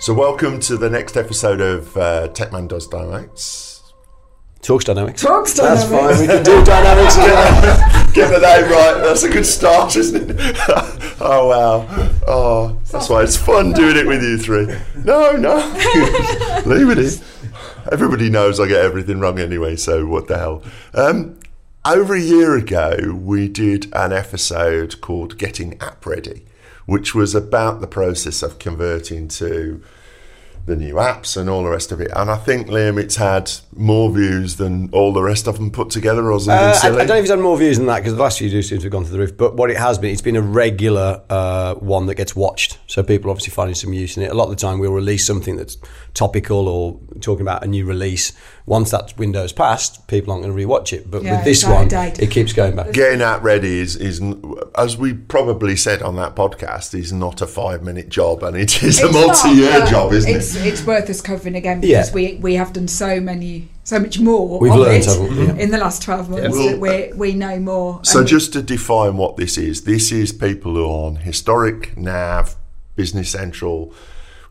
So, welcome to the next episode of uh, Techman Does Dynamics. Talks dynamics. Talks That's dynamics. fine. We can do dynamics together. Get the name right. That's a good start, isn't it? oh wow. Oh, that's why it's fun doing it with you three. No, no. Leave it in. Everybody knows I get everything wrong anyway, so what the hell? Um, over a year ago, we did an episode called Getting App Ready, which was about the process of converting to the new apps and all the rest of it. And I think, Liam, it's had more views than all the rest of them put together, or something Uh, I, I don't know if it's had more views than that because the last few do seem to have gone to the roof. But what it has been, it's been a regular uh, one that gets watched. So people are obviously finding some use in it. A lot of the time, we'll release something that's topical or talking about a new release. Once that window's passed, people aren't going to rewatch it. But Yeah, with this one, of it keeps going back. Getting that ready is, is, n- as we probably said on that podcast, is not a five minute job and it is a multi year not, job, isn't it's, it? It's worth us covering again Yeah. because we, we have done so many, so much more We've of learned, it haven't? Yeah. in the last 12 months Well, that we, we know more. So, And just to define what this is, this is people who are on historic, NAV, Business Central,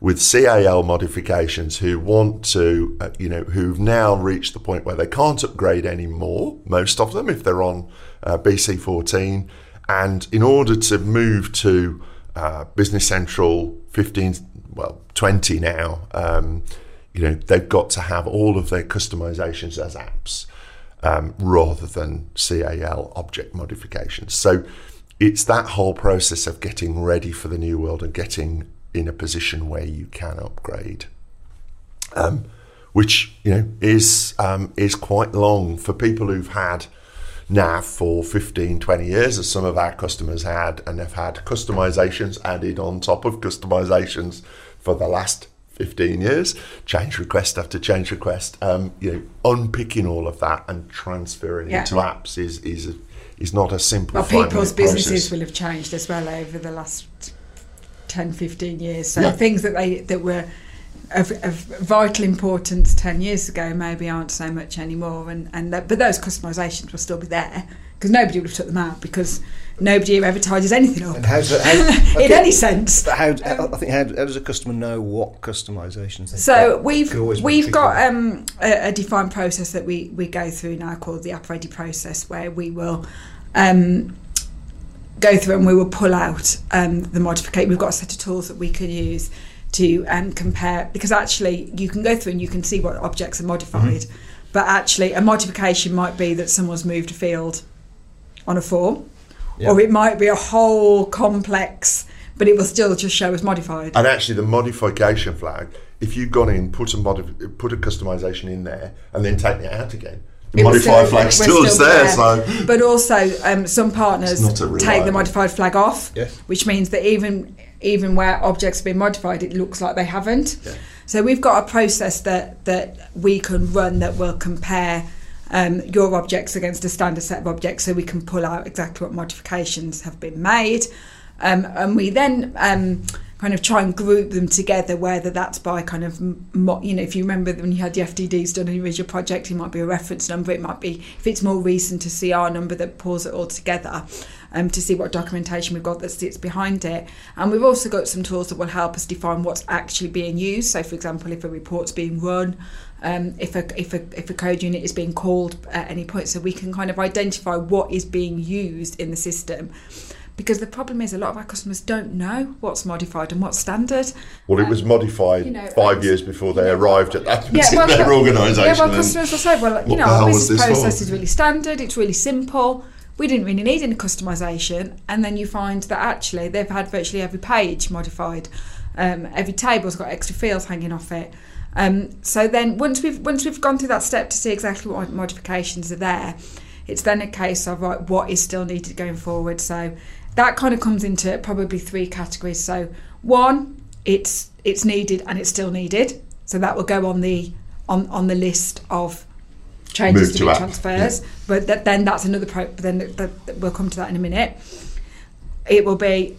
with CAL modifications who want to, uh, you know, who've now reached the point where they can't upgrade anymore, most of them, if they're on uh, BC14. And in order to move to uh, Business Central 15, well, 20 now, um, you know, they've got to have all of their customizations as apps um, rather than CAL object modifications. So it's that whole process of getting ready for the new world and getting in a position where you can upgrade, um, which you know is um, is quite long for people who've had nav for 15 20 years as some of our customers had and have had customizations added on top of customizations for the last 15 years change request after change request um, you know unpicking all of that and transferring Yeah. into apps is is a, is not a simple well, people's businesses process. will have changed as well over the last 10, 15 years. So Yeah. things that they that were of, of vital importance 10 years ago maybe aren't so much anymore. And, and that, but those customisations will still be there because nobody would have took them out because nobody advertises anything up And how's that? How, in any sense. but how, I think how, how does a customer know what customisations? So got? we've we've got um, a, a defined process that we, we go through now called the app ready process, where we will um, go through and we will pull out um, the modification. We've got a set of tools that we can use to um, compare because actually you can go through and you can see what objects are modified, Mm-hmm. but actually a modification might be that someone's moved a field on a form, Yeah. or it might be a whole complex, but it will still just show as modified. And actually, the modification flag, if you've gone in, put a modif- put a customization in there, and then take it out again, the It modified still- flag still is there. So but also um, some partners It's not a take the modified flag off, Yes. which means that even even where objects have been modified, it looks like they haven't. So we've got a process that that we can run that will compare. Um, your objects against a standard set of objects, so we can pull out exactly what modifications have been made, um, and we then um, kind of try and group them together. Whether that's by kind of, you know, if you remember when you had the FDDs done in your project, it might be a reference number. It might be if it's more recent, a CR number that pulls it all together. Um, to see what documentation we've got that sits behind it. And we've also got some tools that will help us define what's actually being used. So, for example, if a report's being run, um, if, a, if, a, if a code unit is being called at any point, so we can kind of identify what is being used in the system. Because the problem is, a lot of our customers don't know what's modified and what's standard. well, it was modified you know, five years before they arrived at that Yeah, well, cu- organisation. Yeah, well, customers will say, well, you know, our business process is really standard, it's really simple. We didn't really need any customisation, and then you find that actually they've had virtually every page modified. Um, every table's got extra fields hanging off it. Um, so then once we've once we've gone through that step to see exactly what modifications are there, it's then a case of right, what is still needed going forward. So that kind of comes into probably three categories. So one, it's it's needed and it's still needed. So that will go on the on, on the list of changes to to be app, transfers. But that, then that's another pro. But then that, that- we'll come to that in a minute. It will be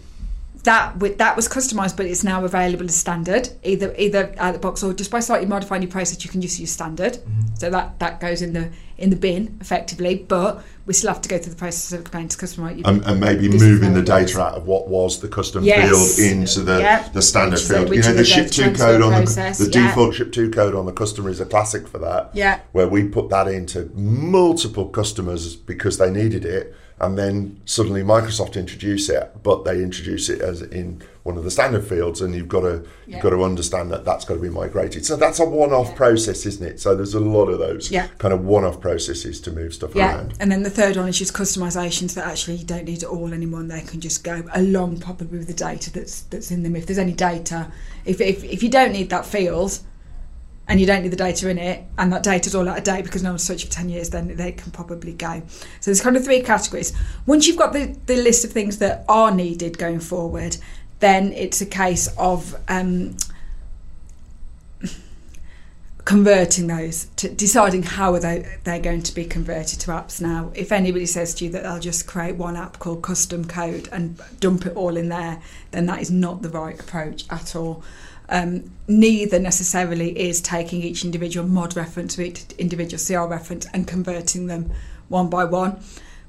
that that was customized, but it's now available as standard, either either out of the box or just by slightly modifying your process, you can just use standard. Mm-hmm. So that that goes in the in the bin effectively, but we still have to go through the process of explaining to customer. Right, and, and maybe This moving the data out of what was the custom Yes. field into the, Yep. the standard Which is a- field. You know, the ship to code on process, the, the yeah. default ship to code on the customer is a classic for that. Yeah. Where we put that into multiple customers because they needed it, and then suddenly Microsoft introduce it, but they introduce it as in one of the standard fields, and you've got to Yeah. you've got to understand that that's got to be migrated. So that's a one-off Yeah. process, isn't it? So there's a lot of those Yeah. kind of one-off processes to move stuff Yeah, around. and then the third one is just customizations that actually you don't need it all anymore. And they can just go along probably with the data that's that's in them. If there's any data, if if, if you don't need that field, and you don't need the data in it, and that data's all out of date because no one's searched for ten years, then they can probably go. So there's kind of three categories. Once you've got the the list of things that are needed going forward, then it's a case of um, converting those to deciding how are they they're going to be converted to apps now if anybody says to you that they'll just create one app called custom code and dump it all in there then that is not the right approach at all um, neither necessarily is taking each individual mod reference or each individual CR reference and converting them one by one.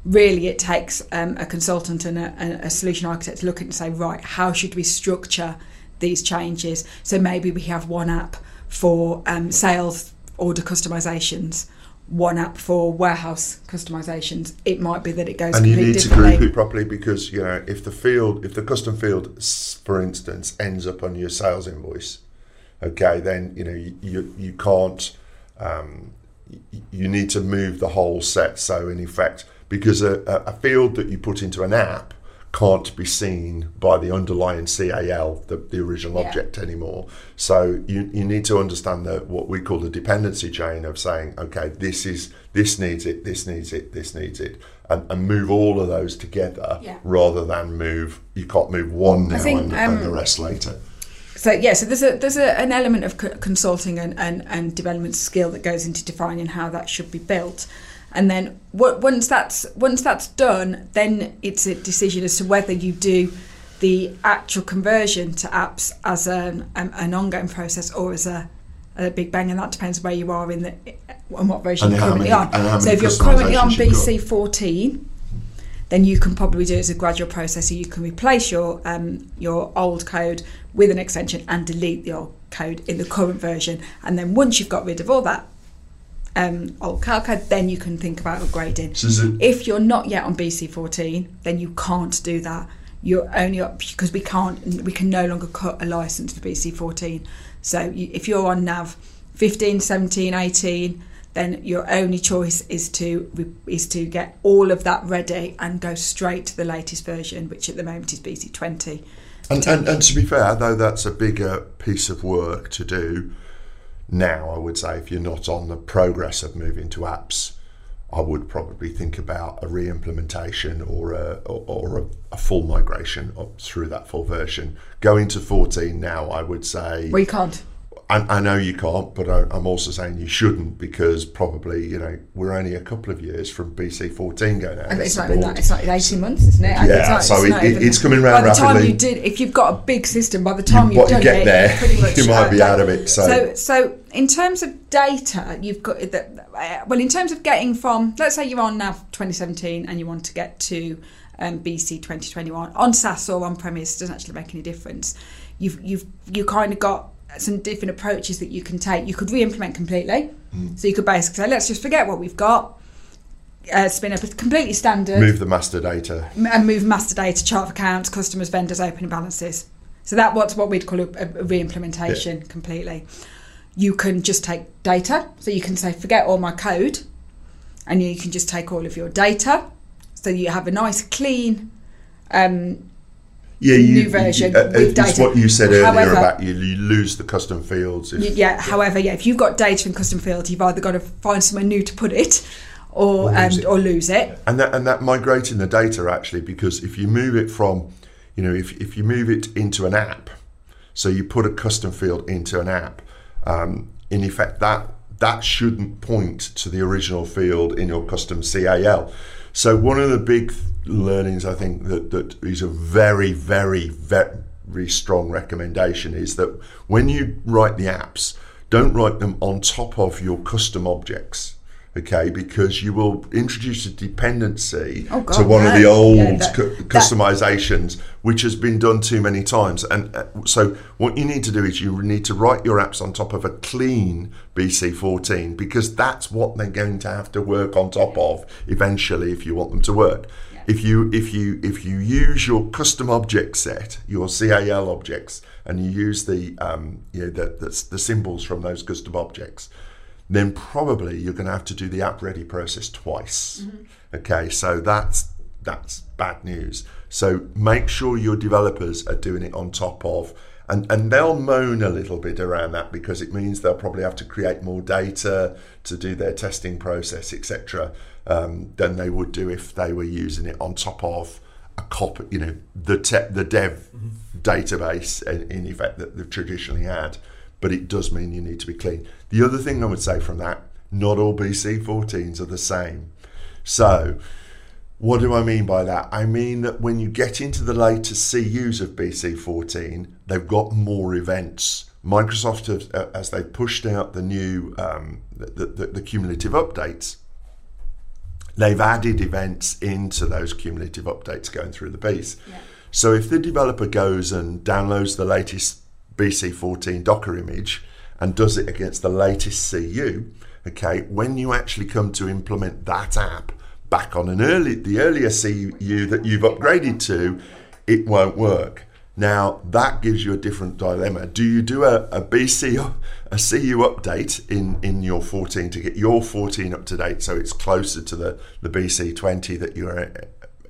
Really it takes um, a consultant and a, a- solution architect to look at and say right how should we structure these changes? So maybe we have one app for um, sales order customizations one app for warehouse customizations it might be that it goes and you need to group it properly because you know if the field if the custom field for instance ends up on your sales invoice okay then you know you you, you can't um, you need to move the whole set. So in effect because a, a a field that you put into an app can't be seen by the underlying CAL, the, the original Yeah. object anymore. So you, you need to understand the what we call the dependency chain of saying, okay, this is this needs it, this needs it, this needs it, and, and move all of those together Yeah. rather than move. You can't move one now think, and, and um, the rest later. So yeah, so there's a there's a, an element of co- consulting and, and, and development skill that goes into defining how that should be built, and then what, once that's once that's done, then it's a decision as to whether you do the actual conversion to apps as an um, an ongoing process or as a, a big bang, and that depends where you are in the on what version And you're currently many- on. So if you're currently on customisations you've got. BC 14 then you can probably do it as a gradual process. So you can replace your um, your old code with an extension and delete the old code in the current version. And then once you've got rid of all that um, old code, then you can think about upgrading. So If you're not yet on BC14, then you can't do that. You're only up because we can't. We can no longer cut a license for BC14. So you, if you're on Nav 15, 17, 18, then your only choice is to is to get all of that ready and go straight to the latest version, which at the moment is BC20. And, and, and to be fair, though that's a bigger piece of work to do now, I would say if you're not on the progress of moving to apps, I would probably think about a re-implementation or a or, or a, a full migration up through that full version. Going to 14 now, I would say. You can't. I, I know you can't, but I, I'm also saying you shouldn't because probably you know we're only a couple of years from BC 14 going out. And it's even that. It's like 18 months, isn't it? Yeah, so it's it- even- it's coming round By the time rapidly. you did, if you've got a big system, by the time You- you've what you get it, there, much you might be out of it, so- so, so in terms of data, you've got the, uh, well, in terms of getting from, let's say you're on Nav 2017 and you want to get to um, BC 2021 on SaaS or on premise, doesn't actually make any difference. You've you've you kind of got some different approaches that you can take. You could re-implement completely, Mm. so you could basically say, let's just forget what we've got. Uh, spin up a completely standard Move the master data. and move master data, chart of accounts, customers, vendors, opening balances. So that what's what we'd call a, a re-implementation completely. You can just take data, so you can say forget all my code, and you can just take all of your data. So you have a nice clean. Um, Yeah, New version uh, with it's what you said earlier However- about you, you lose the custom fields. If, y- yeah. However, yeah, if you've got data in custom fields, you've either got to find somewhere new to put it, or Or lose um, it. or lose it. and that and that migrating the data actually because if you move it from you know if, if you move it into an app so you put a custom field into an app um, in effect that that shouldn't point to the original field in your custom cal so one of the big learnings I think that, that is a very, very, very strong recommendation is that when you write the apps, don't write them on top of your custom objects. Okay, because you will introduce a dependency Oh, God, to one of the old Yeah, that- cu- that- customizations, which has been done too many times. And uh, so, what you need to do is you need to write your apps on top of a clean BC14 because that's what they're going to have to work on top of eventually if you want them to work. If you if you if you use your custom object set, your CAL objects, and you use the um, you know the, the the symbols from those custom objects, then probably you're going to have to do the app ready process twice. Okay, so that's that's bad news. So make sure your developers are doing it on top of, and and they'll moan a little bit around that because it means they'll probably have to create more data to do their testing process, etc. Um, than they would do if they were using it on top of a copy, you know, the te- the dev database in, in effect that they've traditionally had. But it does mean you need to be clean. The other thing I would say from that, not all BC14s are the same. So, what do I mean by that? I mean that when you get into the later CUs of BC14, they've got more events. Microsoft, have, uh, as they pushed out the new um, the, the, the cumulative updates, they've added events into those cumulative updates going through the piece. So if the developer goes and downloads the latest BC14 Docker image and does it against the latest CU, okay, when you actually come to implement that app back on an early the earlier CU that you've upgraded to, it won't work. Now that gives you a different dilemma. Do you do a, a BC a CU update in, in your 14 to get your 14 up to date so it's closer to the, the BC 20 that you're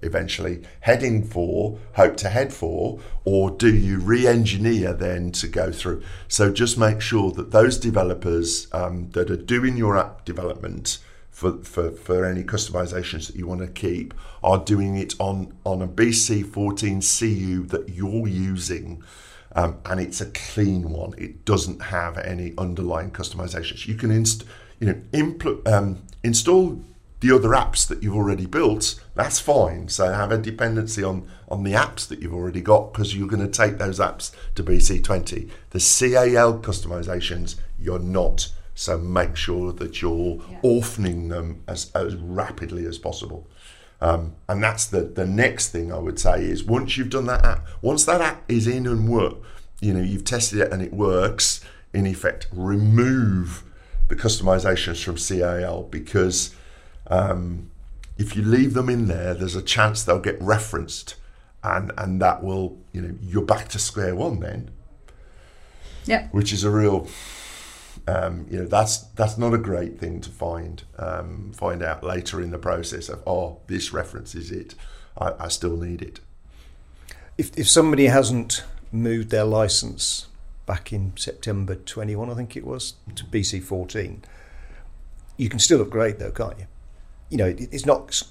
eventually heading for, hope to head for, or do you re-engineer then to go through? So just make sure that those developers um, that are doing your app development for, for, for any customizations that you want to keep are doing it on, on a BC14 CU that you're using. Um, and it's a clean one. It doesn't have any underlying customizations. You can inst- you know, impl- um, install the other apps that you've already built, that's fine. So have a dependency on, on the apps that you've already got because you're going to take those apps to BC20. The CAL customizations, you're not. So make sure that you're orphaning them as, as rapidly as possible. Um, and that's the, the next thing I would say is once you've done that app, once that app is in and work, you know, you've tested it and it works, in effect, remove the customizations from CAL because um, if you leave them in there, there's a chance they'll get referenced, and and that will you know you're back to square one then, Yeah. which is a real um, you know that's that's not a great thing to find um, find out later in the process of oh this reference is it, I, I still need it. If, if somebody hasn't moved their license back in September 21, I think it was, to BC 14, you can still upgrade though, can't you? You know, it's not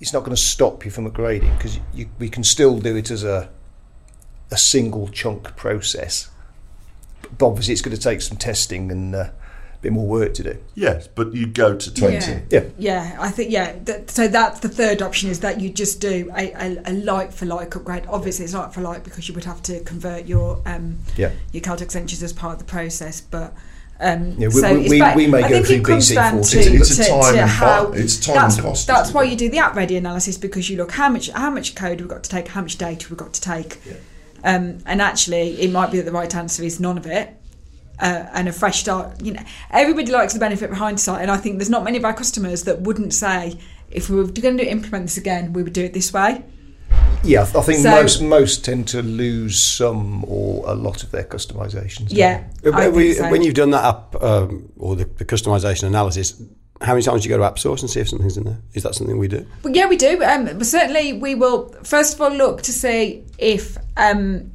it's not going to stop you from upgrading because you, we can still do it as a a single chunk process. But obviously, it's going to take some testing and uh, a bit more work to do. Yes, but you go to twenty. Yeah. Yeah. Yeah, I think yeah. That, so that's the third option is that you just do a, a, a like for like upgrade. Obviously, it's like for like because you would have to convert your um, Yeah. your cult extensions as part of the process. But um, Yeah, we- so we- it's we- we may I go through it comes BC down 14. to, It's a time and how it's time that's, and cost, That's why it? you do the app ready analysis because you look how much how much code we've got to take, how much data we've got to take, um, and actually it might be that the right answer is none of it uh, and a fresh start. You know, everybody likes the benefit of hindsight, and I think there's not many of our customers that wouldn't say if we were going to implement this again, we would do it this way. Yeah, I think So- most most tend to lose some or a lot of their customizations. Yeah, I we- so. When you've done that app um, or the, the customization analysis, how many times do you go to AppSource and see if something's in there? Is that something we do? Well, yeah, we do. Um, but certainly, we will first of all look to see if um,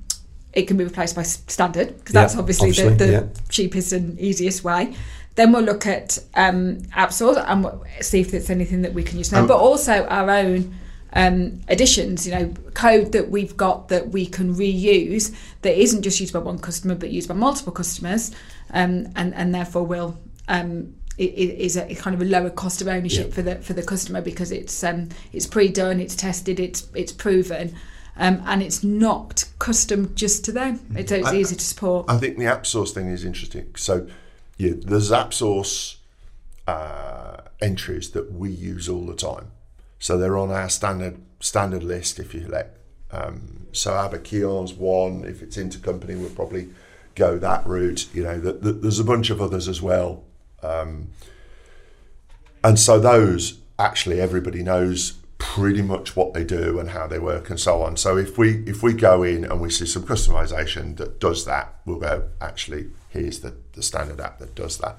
it can be replaced by standard because that's Yeah, obviously, obviously, the, the yeah. cheapest and easiest way. Then we'll look at um, app stores and see if there's anything that we can use there, Um, but also our own um, additions. You know, code that we've got that we can reuse that isn't just used by one customer but used by multiple customers, um, and and therefore will. Um, is a kind of a lower cost of ownership Yeah. for the for the customer because it's um, it's pre-done, it's tested, it's it's proven, um, and it's not custom just to them. It's, it's I- easy to support. I think the AppSource thing is interesting. So, yeah, there's AppSource uh, entries that we use all the time. So they're on our standard standard list, if you like. Um, so Abakion's one. If it's intercompany, we'll probably go that route. You know, th th there's a bunch of others as well. Um, and so those actually everybody knows pretty much what they do and how they work and so on. So if we if we go in and we see some customization that does that, we'll go actually here's the, the standard app that does that.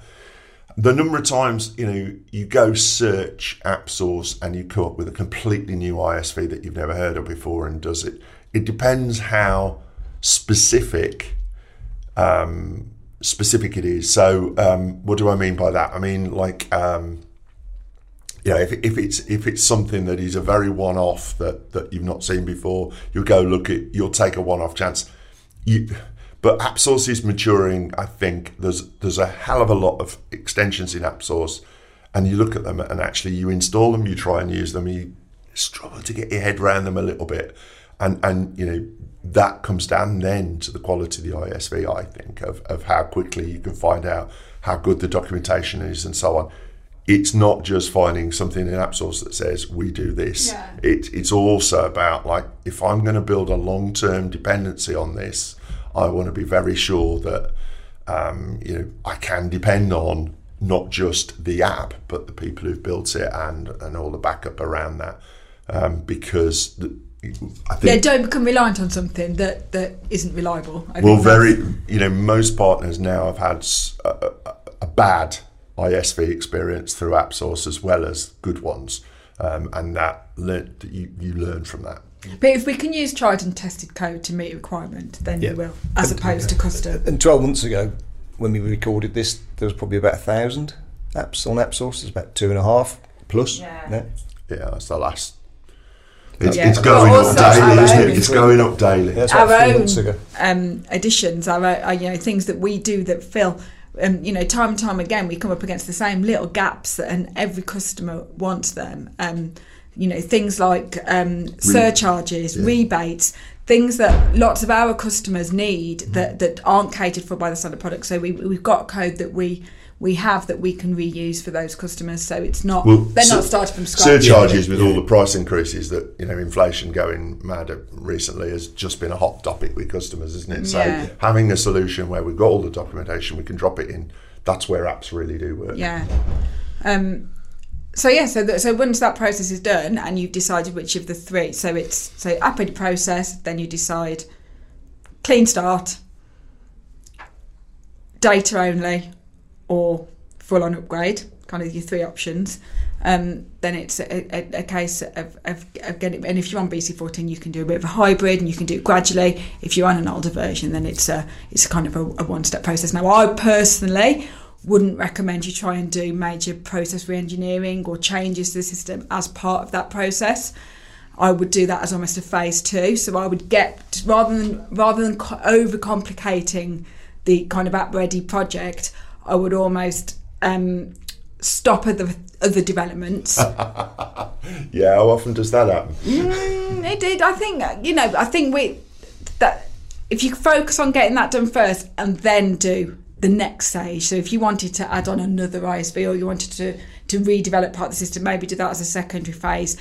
The number of times you know you go search AppSource and you come up with a completely new ISV that you've never heard of before and does it. It depends how specific um, specific it is. So um, what do I mean by that? I mean like um, yeah, if, if it's if it's something that is a very one off that, that you've not seen before, you'll go look at you'll take a one off chance. You, but AppSource is maturing. I think there's there's a hell of a lot of extensions in AppSource, and you look at them and actually you install them, you try and use them, you struggle to get your head around them a little bit, and and you know that comes down then to the quality of the ISV. I think of of how quickly you can find out how good the documentation is and so on it's not just finding something in AppSource that says we do this. Yeah. It, it's also about like if I'm going to build a long-term dependency on this, I want to be very sure that um, you know I can depend on not just the app but the people who've built it and and all the backup around that um, because the, I think yeah, don't become reliant on something that, that isn't reliable. I well, very, you know, most partners now have had a bad ISV experience through AppSource as well as good ones, um, and that le- you you learn from that. But if we can use tried and tested code to meet a requirement, then Yeah. we will, as opposed to custom. And 12 months ago, when we recorded this, there was probably about a thousand apps on AppSource. There's about two and a half plus. Yeah. Yeah, that's the last. It's, Yeah. it's going up daily, isn't it? It's going up daily. Yeah, it's Our three own months um, additions are, are you know things that we do that fill. Um, you know, time and time again, we come up against the same little gaps, that, and every customer wants them. Um, you know, things like um, surcharges, yeah. rebates, things that lots of our customers need Mm-hmm. that, that aren't catered for by the standard product. So we, we've got code that we we have that we can reuse for those customers. So it's not Well, they're sur- not starting from scratch. Surcharges with all the price increases that you know, inflation going mad recently has just been a hot topic with customers, isn't it? So Yeah. having a solution where we've got all the documentation, we can drop it in. That's where apps really do work. Yeah. Um, so yeah, so so once that process is done and you've decided which of the three, so it's so ready process, then you decide clean start, data only, or full on upgrade, kind of your three options. Um, then it's a, a, a case of, of, of getting, and if you're on BC14, you can do a bit of a hybrid and you can do it gradually. If you're on an older version, then it's a it's kind of a, a one step process. Now, I personally wouldn't recommend you try and do major process re-engineering or changes to the system as part of that process. I would do that as almost a phase two. So I would get rather than rather than co- overcomplicating the kind of app ready project, I would almost um, stop other other developments. Yeah, how often does that happen? Mm, it did. I think you know. I think we that if you focus on getting that done first and then do the next stage. So if you wanted to add on another ISV or you wanted to to redevelop part of the system, maybe do that as a secondary phase.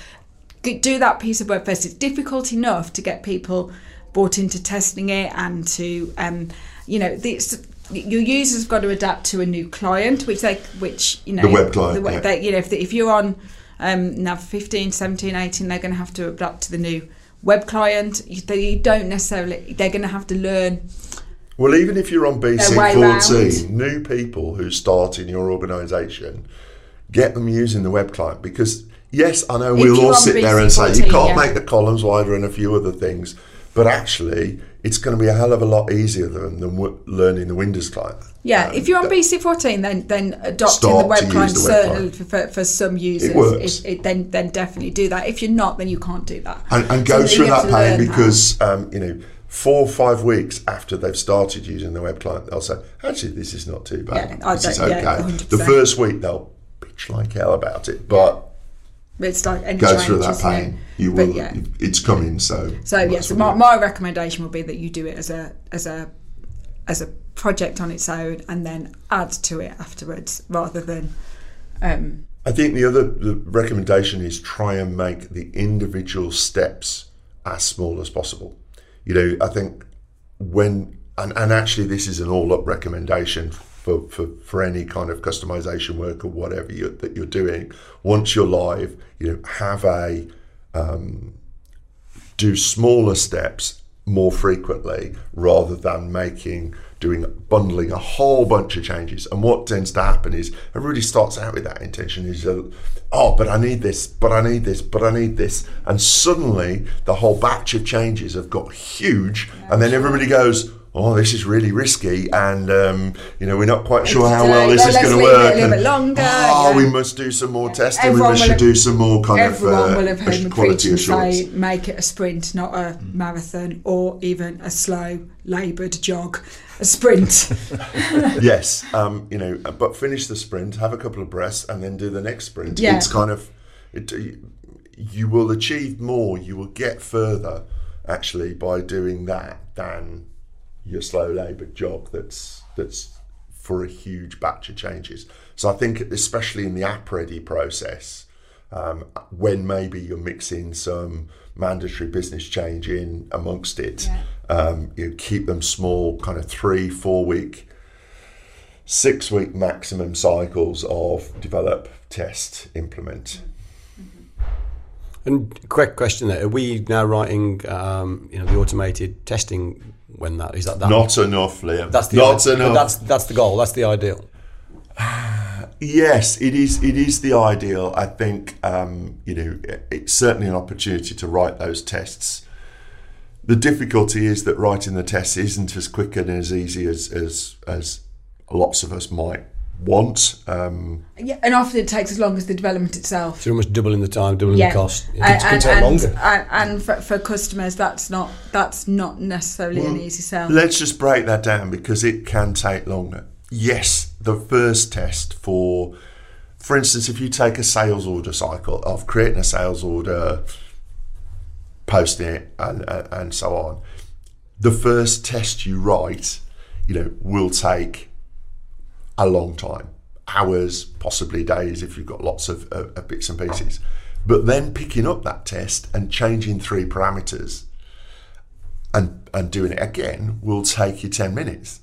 Do that piece of work first. It's difficult enough to get people bought into testing it and to um, you know this. Your users have got to adapt to a new client, which they, which you know, The web client, the web- yeah. they- you know, if, the, if you're on um, Nav 15, 17, 18, they're going to have to adapt to the new web client. They, don't necessarily, they're going to have to learn. Well, even if you're on BC14, new people who start in your organisation, get them using the web client because, yes, I know If we'll all sit there and say you can't yeah. make the columns wider and a few other things, but actually, it's going to be a hell of a lot easier than, than learning the Windows client. Yeah, Um, if you're on BC14, then then adopting the web client the web certainly client. for, for some users, it works. It, it, then then definitely do that. If you're not, then you can't do that. and, and So go through that pain because um, you know four or five weeks after they've started using the web client, they'll say, actually, this is not too bad. Yeah, I this is okay. yeah, the first week, they'll bitch like hell about it, but It's like any go through that pain. You But will. yeah. It's coming. So. So yes, what my, my recommendation would be that you do it as a as a as a project on its own, and then add to it afterwards, rather than um, I think the other the recommendation is try and make the individual steps as small as possible. You know, I think when and, and actually this is an all up recommendation for, for, for any kind of customization work or whatever you, that you're doing. Once you're live, you know, have a um, do smaller steps more frequently rather than making doing bundling a whole bunch of changes. And what tends to happen is everybody starts out with that intention is uh, oh but i need this but i need this but i need this. And suddenly the whole batch of changes have got huge and then everybody goes oh this is really risky and um, you know we're not quite sure how well this is going to leave it a work and, bit longer, oh yeah. we must do some more testing Everyone we must should have- do some more kind everyone of uh, will have heard quality assurance say make it a sprint, not a marathon, or even a slow laboured jog, a sprint. yes, um, you know, but finish the sprint, have a couple of breaths, and then do the next sprint. Yeah. It's kind of, it, you will achieve more, you will get further actually by doing that than your slow labour jog. That's that's for a huge batch of changes. So I think, especially in the app ready process, um, when maybe you're mixing some mandatory business change in amongst it, um, you keep them small, kind of three, four week, six week maximum cycles of develop, test, implement. And quick question there: Are we now writing, um, you know, the automated testing when that is that that? Not enough, Liam. that's the not ide- enough. That's that's the goal. That's the ideal. Yes, it is. It is the ideal. I think um, you know it's certainly an opportunity to write those tests. The difficulty is that writing the tests isn't as quick and as easy as as, as lots of us might want. Um, yeah, and often it takes as long as the development itself. So you're almost doubling the time, doubling the cost. Yeah. And, can and, take and, longer. and, and for, for customers, that's not that's not necessarily an easy sell. Let's just break that down because it can take longer. Yes, the first test for, for instance, if you take a sales order cycle of creating a sales order, posting it, and, and, and so on, the first test you write, you know, will take a long time hours, possibly days if you've got lots of, of, of bits and pieces. But then picking up that test and changing three parameters and and doing it again will take you 10 minutes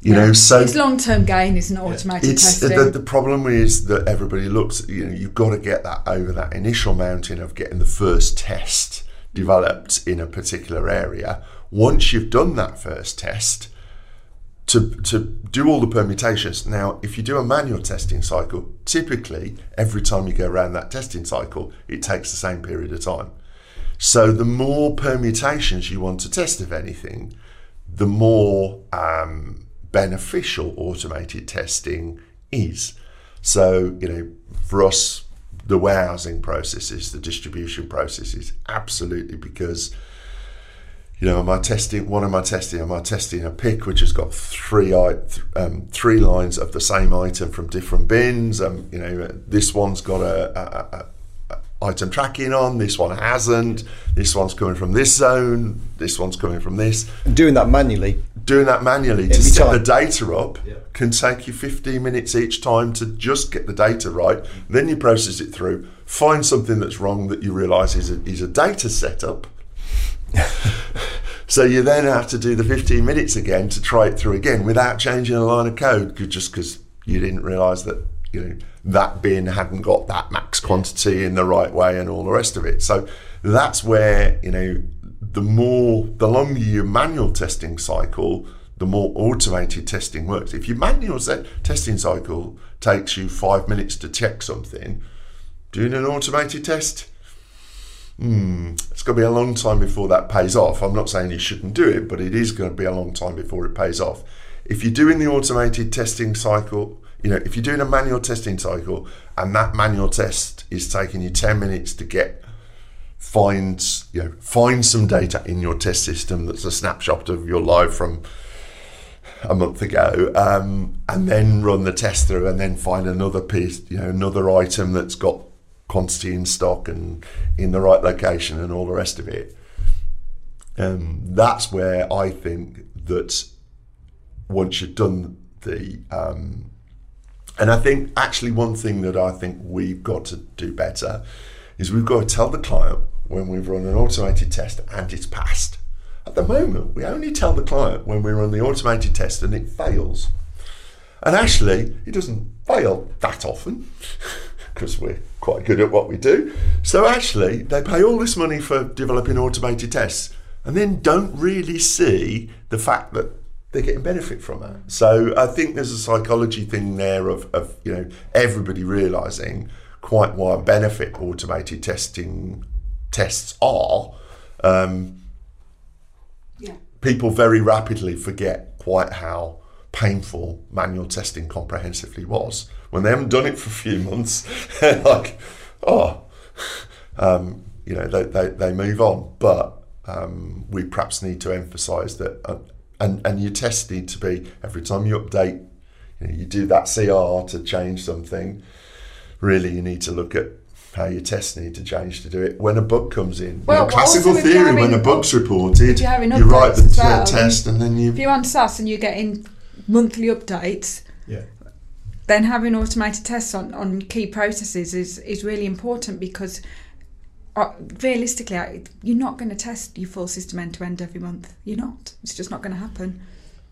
you know so it's long term gain, isn't it? Automated it's testing. the, the problem is that everybody looks you know you've got to get that over that initial mountain of getting the first test developed in a particular area once you've done that first test to, to do all the permutations. Now, if you do a manual testing cycle, typically every time you go around that testing cycle, it takes the same period of time. So, the more permutations you want to test of anything, the more um, beneficial automated testing is. So, you know, for us, the warehousing processes, the distribution processes, absolutely because you know, am I testing? What am I testing? Am I testing a pick which has got three um, three lines of the same item from different bins? Um, you know, this one's got a, a, a, a item tracking on. This one hasn't. This one's coming from this zone. This one's coming from this. And doing that manually, Doing that manually to set time. the data up can take you 15 minutes each time to just get the data right. Then you process it through, find something that's wrong that you realise is a, is a data setup. so you then have to do the 15 minutes again to try it through again without changing a line of code, just because you didn't realise that you know that bin hadn't got that max quantity in the right way and all the rest of it. So that's where you know the more the longer your manual testing cycle, the more automated testing works. If your manual set testing cycle takes you five minutes to check something, doing an automated test, hmm, it's going to be a long time before that pays off. I'm not saying you shouldn't do it, but it is going to be a long time before it pays off. If you're doing the automated testing cycle, you know, if you're doing a manual testing cycle and that manual test is taking you 10 minutes to get find you know find some data in your test system that's a snapshot of your live from a month ago, um, and then run the test through, and then find another piece, you know, another item that's got quantity in stock and in the right location and all the rest of it. Um, that's where I think that once you've done the, um, and I think actually one thing that I think we've got to do better is we've got to tell the client when we've run an automated test and it's passed. At the moment, we only tell the client when we run the automated test and it fails. And actually, it doesn't fail that often because we're quite good at what we do. So actually, they pay all this money for developing automated tests and then don't really see the fact that they're getting benefit from it. So I think there's a psychology thing there of, of you know everybody realizing quite what benefit automated testing tests are. Um, Yeah. people very rapidly forget quite how painful manual testing comprehensively was when they haven't done it for a few months. they're like, oh, um, you know, they, they, they move on. But um, we perhaps need to emphasise that, uh, and and your tests need to be every time you update, you, know, you do that CR to change something. Really, you need to look at how your tests need to change to do it. When a bug comes in, Well, you know, classical also if theory, when a bug's reported, you're you write the updates as well, test and then you If you're on SaaS and you're getting monthly updates, Yeah. Then having automated tests on, on key processes is, is really important because uh, realistically, you're not going to test your full system end to end every month. You're not. It's just not going to happen.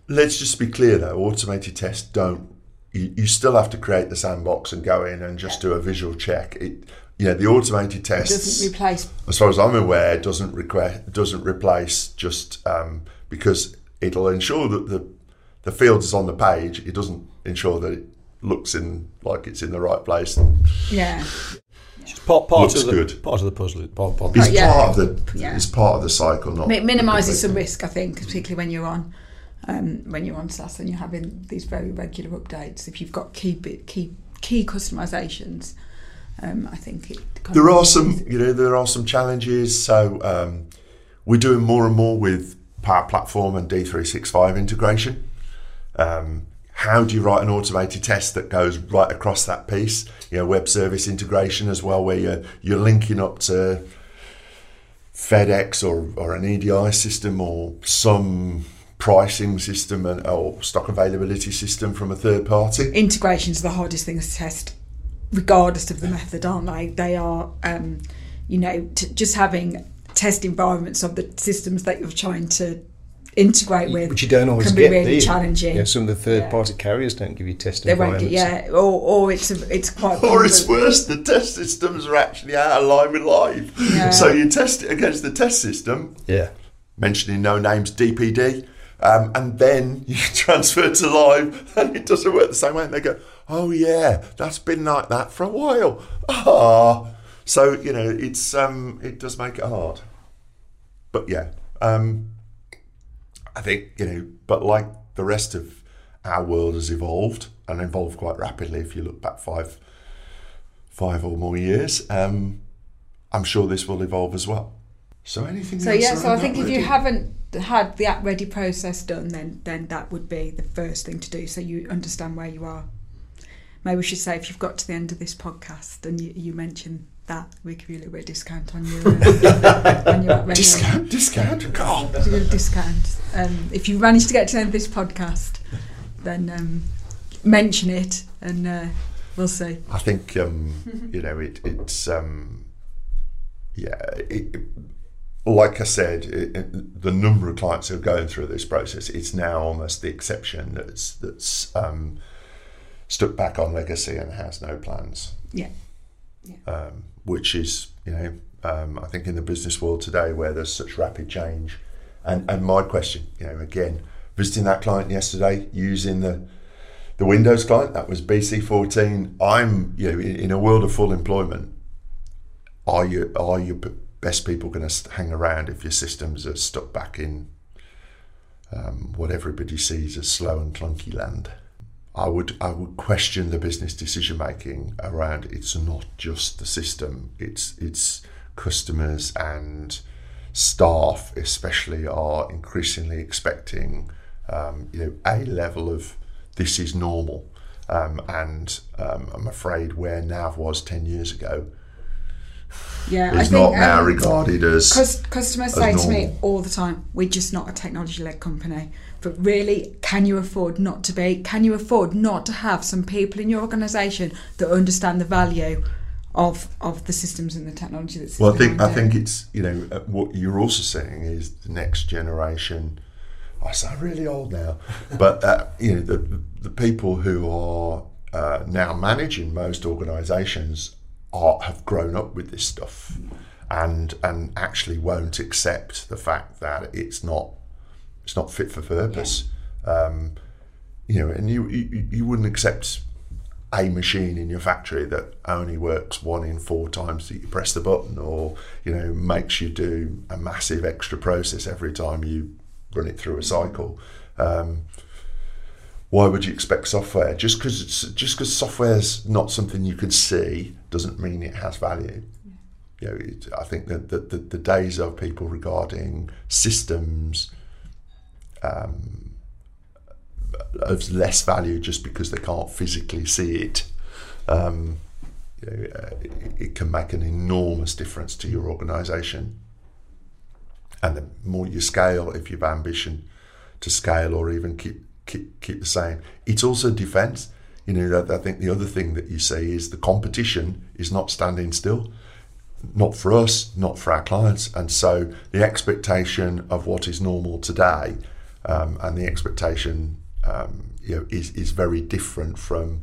Let's just be clear though, automated tests don't. You, you still have to create the sandbox and go in and just do a visual check. It, you know, the automated It tests, doesn't replace. as far as I'm aware, doesn't request doesn't replace just um, because it'll ensure that the the field is on the page. It doesn't ensure that it looks in like it's in the right place. And Yeah. Just part, part Looks of the good. part of the puzzle. Part, part, it's yeah. part of the Yeah. it's part of the cycle. Not It minimises some risk, I think, particularly when you're on um, when you're on SaaS and you're having these very regular updates. If you've got key key key customisations, um, I think it. kind There of- are some, you know, there are some challenges. So um, we're doing more and more with Power Platform and D365 integration. Um, how do you write an automated test that goes right across that piece? You know, web service integration as well, where you're you're linking up to FedEx or, or an EDI system or some pricing system and or stock availability system from a third party. integrations are the hardest things to test, regardless of the method, aren't they? They are, um, you know, t- just having test environments of the systems that you're trying to integrate with, Which you don't always can be do really you? challenging. Yeah, some of the third Yeah. party carriers don't give you test They won't get, yeah, or, or it's a, it's quite. Or it's worse, the test systems are actually out of line with live. Yeah. So you test it against the test system, yeah. mentioning no names, DPD, um, and then you transfer to live and it doesn't work the same way. And they go, oh, yeah, that's been like that for a while. Ah. So, you know, it's um, it does make it hard. But yeah, um, I think, you know, but like the rest of our world has evolved and evolved quite rapidly if you look back five five or more years. Um, I'm sure this will evolve as well. So anything So yeah, so I think that, if you haven't had the app ready process done, then then that would be the first thing to do, so you understand where you are. Maybe we should say if you've got to the end of this podcast and you, you mention that, we give you a little bit of discount on your uh, on your ready. discount, discount, God. Discount. Um, if you manage to get to the end of this podcast, then um, mention it and uh, we'll see. I think um, you know it, it's um, yeah. It, like I said, it, the number of clients who are going through this process, it's now almost the exception that's that's um, stuck back on legacy and has no plans. Yeah. Um, which is you know um, I think in the business world today where there's such rapid change, and and my question, you know, again visiting that client yesterday using the the Windows client that was BC14. I'm you know in, a world of full employment. Are you are your best people going to hang around if your systems are stuck back in um, what everybody sees as slow and clunky land? I would I would question the business decision making around. It's not just the system. It's it's customers and staff, especially, are increasingly expecting, um, you know, a level of this is normal. Um, and um, I'm afraid where Nav was 10 years ago Yeah, I is think not now regarded as. Cus- customers say to me all the time, "We're just not a technology-led company." But really, can you afford not to be? Can you afford not to have some people in your organisation that understand the value of of the systems and the technology that's Well, I think I think it's you know uh, what you're also saying is the next generation. I sound really old now, but uh, you know the the people who are uh, now managing most organisations are have grown up with this stuff, and and actually won't accept the fact that it's not it's not fit for purpose. Um, you know, and you, you you wouldn't accept a machine in your factory that only works one in four times that you press the button, or you know makes you do a massive extra process every time you run it through a cycle. Um, why would you expect software? Just because it's just because software's not something you can see doesn't mean it has value. You know, it, I think that the, the, the days of people regarding systems um, of less value just because they can't physically see it, um, you know, uh, it, it can make an enormous difference to your organisation. And the more you scale, if you've ambition to scale or even keep keep keep the same, it's also defence. You know, I I think the other thing that you see is the competition is not standing still not for us, not for our clients. And so the expectation of what is normal today um, and the expectation um, you know, is, is very different from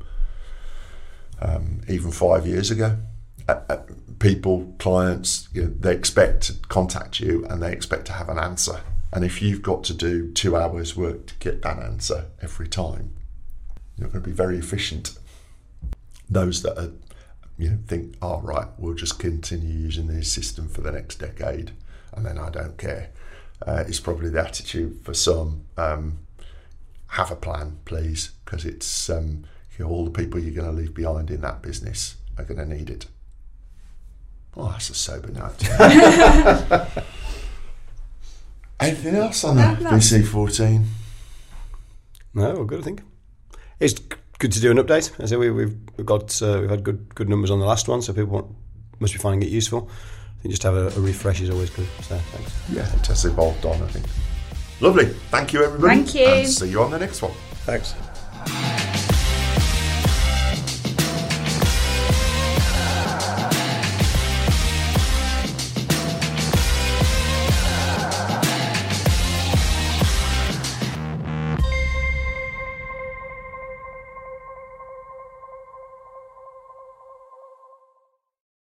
um, even five years ago. Uh, people, clients, you know, they expect to contact you and they expect to have an answer. And if you've got to do two hours work to get that answer every time, you're going to be very efficient. Those that are you know, think, oh, right, we'll just continue using this system for the next decade and then I don't care. Uh, it's probably the attitude for some. Um, have a plan, please, because it's um, you know, all the people you're going to leave behind in that business are going to need it. Oh, that's a sober note. Anything else on that No, no. BC14? No, we're good. I think it's good to do an update. I say we, we've we've got uh, we've had good good numbers on the last one, so people want, must be finding it useful. I think just have a, a refresh is always good. So thanks. Yeah, fantastic. has evolved on, I think. Lovely. Thank you, everybody. Thank you. And see you on the next one. Thanks.